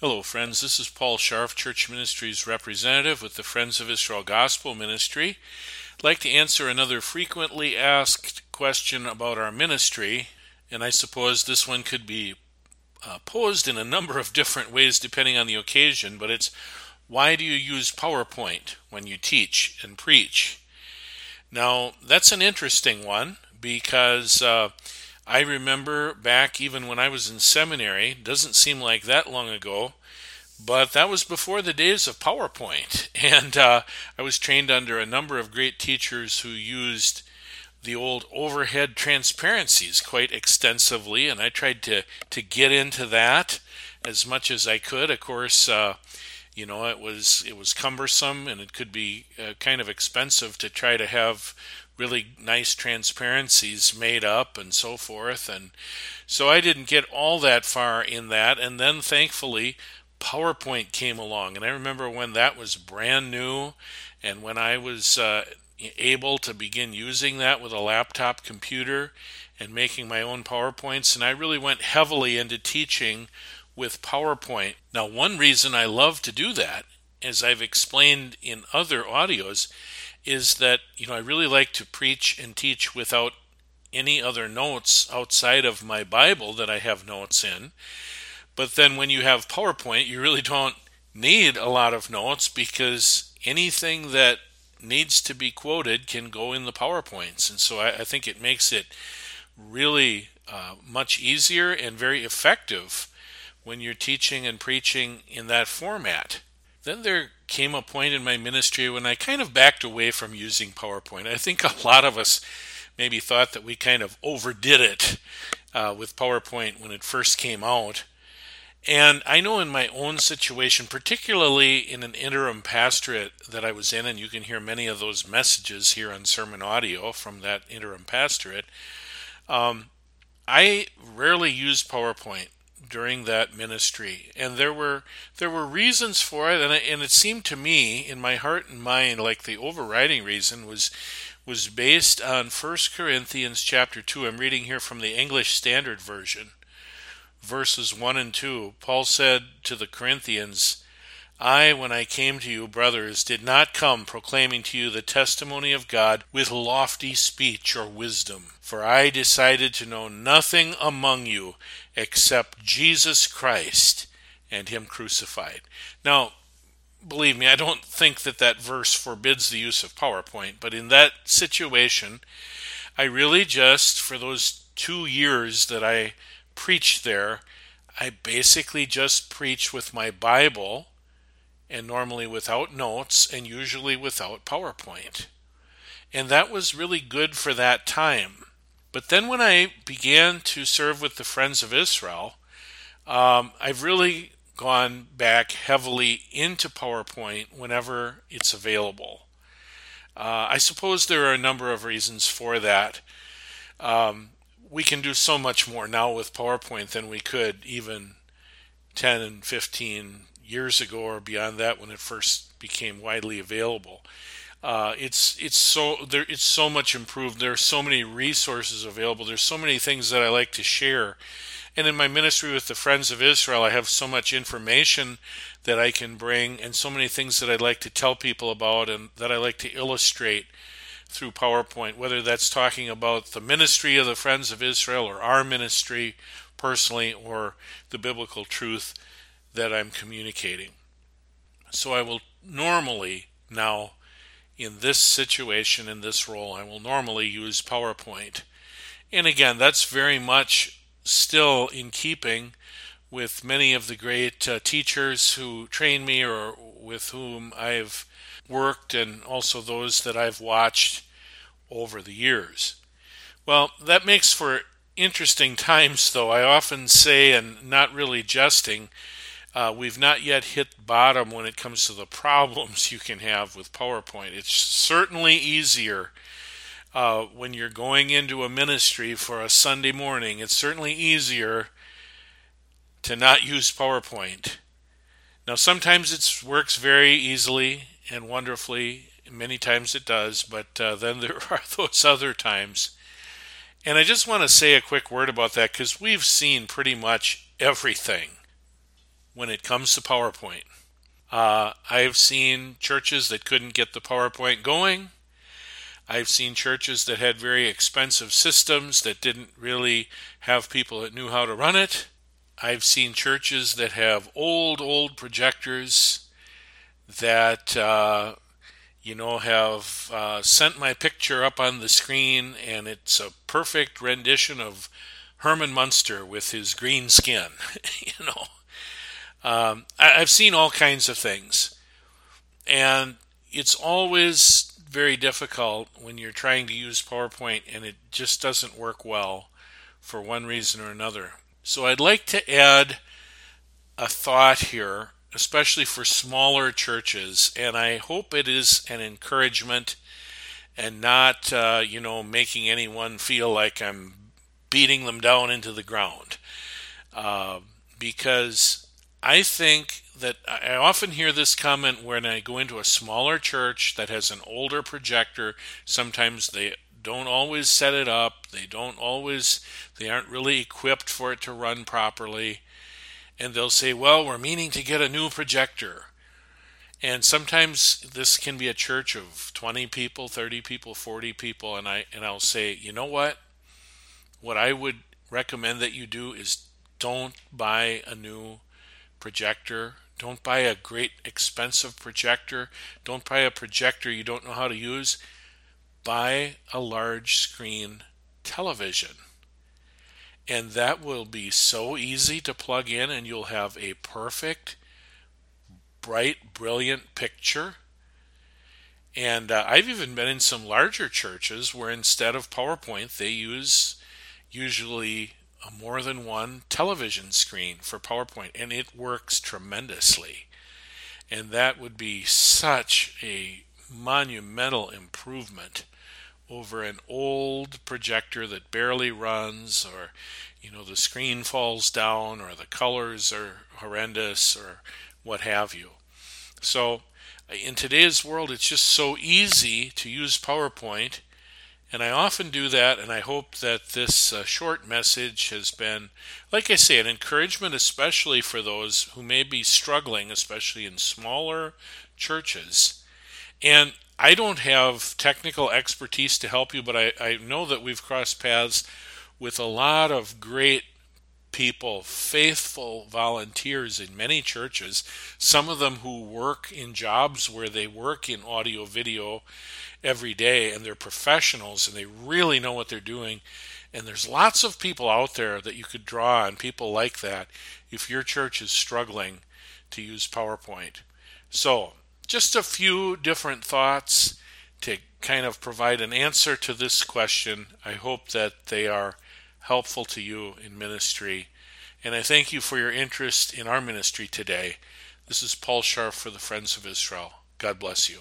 Hello, friends. This is Paul Scharf, Church Ministries representative with the Friends of Israel Gospel Ministry. I'd like to answer another frequently asked question about our ministry, and I suppose this one could be uh, posed in a number of different ways depending on the occasion, but it's why do you use PowerPoint when you teach and preach? Now, that's an interesting one because uh, I remember back even when I was in seminary, doesn't seem like that long ago, but that was before the days of PowerPoint. And uh, I was trained under a number of great teachers who used the old overhead transparencies quite extensively, and I tried to, to get into that as much as I could. Of course, uh, you know it was it was cumbersome and it could be uh, kind of expensive to try to have really nice transparencies made up and so forth. And so I didn't get all that far in that. And then thankfully, PowerPoint came along. And I remember when that was brand new and when I was uh, able to begin using that with a laptop computer and making my own PowerPoints. And I really went heavily into teaching with PowerPoint. Now, one reason I love to do that, as I've explained in other audios, is that you know I really like to preach and teach without any other notes outside of my Bible that I have notes in. But then when you have PowerPoint, you really don't need a lot of notes because anything that needs to be quoted can go in the PowerPoints. And so I, I think it makes it really uh, much easier and very effective when you're teaching and preaching in that format. Then there came a point in my ministry when I kind of backed away from using PowerPoint. I think a lot of us maybe thought that we kind of overdid it uh, with PowerPoint when it first came out. And I know in my own situation, particularly in an interim pastorate that I was in, and you can hear many of those messages here on sermon audio from that interim pastorate, um, I rarely used PowerPoint during that ministry, and there were there were reasons for it, and it, and it seemed to me in my heart and mind like the overriding reason was was based on 1 Corinthians chapter 2. I'm reading here from the English Standard Version, verses 1 and 2. Paul said to the Corinthians, I, when I came to you, brothers, did not come proclaiming to you the testimony of God with lofty speech or wisdom. For I decided to know nothing among you except Jesus Christ and Him crucified. Now, believe me, I don't think that that verse forbids the use of PowerPoint, but in that situation, I really just, for those two years that I preached there, I basically just preached with my Bible and normally without notes and usually without PowerPoint. And that was really good for that time. But then when I began to serve with the Friends of Israel, um, I've really gone back heavily into PowerPoint whenever it's available. Uh, I suppose there are a number of reasons for that. Um, we can do so much more now with PowerPoint than we could even 10 and 15 years ago or beyond that when it first became widely available. Uh, it's it's so there it's so much improved. There are so many resources available. There's so many things that I like to share. And in my ministry with the Friends of Israel, I have so much information that I can bring and so many things that I'd like to tell people about and that I like to illustrate through PowerPoint, whether that's talking about the ministry of the Friends of Israel or our ministry personally or the biblical truth that I'm communicating. So I will normally now, in this situation, in this role, I will normally use PowerPoint. And again, that's very much still in keeping with many of the great uh, teachers who trained me or with whom I've worked and also those that I've watched over the years. Well, that makes for interesting times, though. I often say, and not really jesting, uh, we've not yet hit bottom when it comes to the problems you can have with PowerPoint. It's certainly easier uh, when you're going into a ministry for a Sunday morning. It's certainly easier to not use PowerPoint. Now, sometimes it works very easily and wonderfully. Many times it does, but uh, then there are those other times. And I just want to say a quick word about that because we've seen pretty much everything when it comes to PowerPoint. Uh, I've seen churches that couldn't get the PowerPoint going. I've seen churches that had very expensive systems that didn't really have people that knew how to run it. I've seen churches that have old, old projectors that, uh, you know, have uh, sent my picture up on the screen and it's a perfect rendition of Herman Munster with his green skin, you know. Um, I, I've seen all kinds of things. And it's always very difficult when you're trying to use PowerPoint and it just doesn't work well for one reason or another. So I'd like to add a thought here, especially for smaller churches, and I hope it is an encouragement and not, uh, you know, making anyone feel like I'm beating them down into the ground. Uh, because I think that I often hear this comment when I go into a smaller church that has an older projector. Sometimes they don't always set it up, they don't always, they aren't really equipped for it to run properly. And they'll say, Well, we're meaning to get a new projector. And sometimes this can be a church of 20 people, 30 people, 40 people, and I and I'll say, "You know what? What I would recommend that you do is don't buy a new projector. Don't buy a great expensive projector. Don't buy a projector you don't know how to use. Buy a large screen television. And that will be so easy to plug in, and you'll have a perfect, bright, brilliant picture. And uh, I've even been in some larger churches where instead of PowerPoint, they use usually more than one television screen for PowerPoint, and it works tremendously. And that would be such a monumental improvement over an old projector that barely runs, or you know, the screen falls down, or the colors are horrendous, or what have you. So, in today's world, it's just so easy to use PowerPoint and I often do that, and I hope that this uh, short message has been, like I say, an encouragement, especially for those who may be struggling, especially in smaller churches. And I don't have technical expertise to help you, but I, I know that we've crossed paths with a lot of great people, faithful volunteers in many churches, some of them who work in jobs where they work in audio video every day and they're professionals and they really know what they're doing. And there's lots of people out there that you could draw on, people like that, if your church is struggling to use PowerPoint. So, just a few different thoughts to kind of provide an answer to this question. I hope that they are helpful to you in ministry. And I thank you for your interest in our ministry today. This is Paul Scharf for the Friends of Israel. God bless you.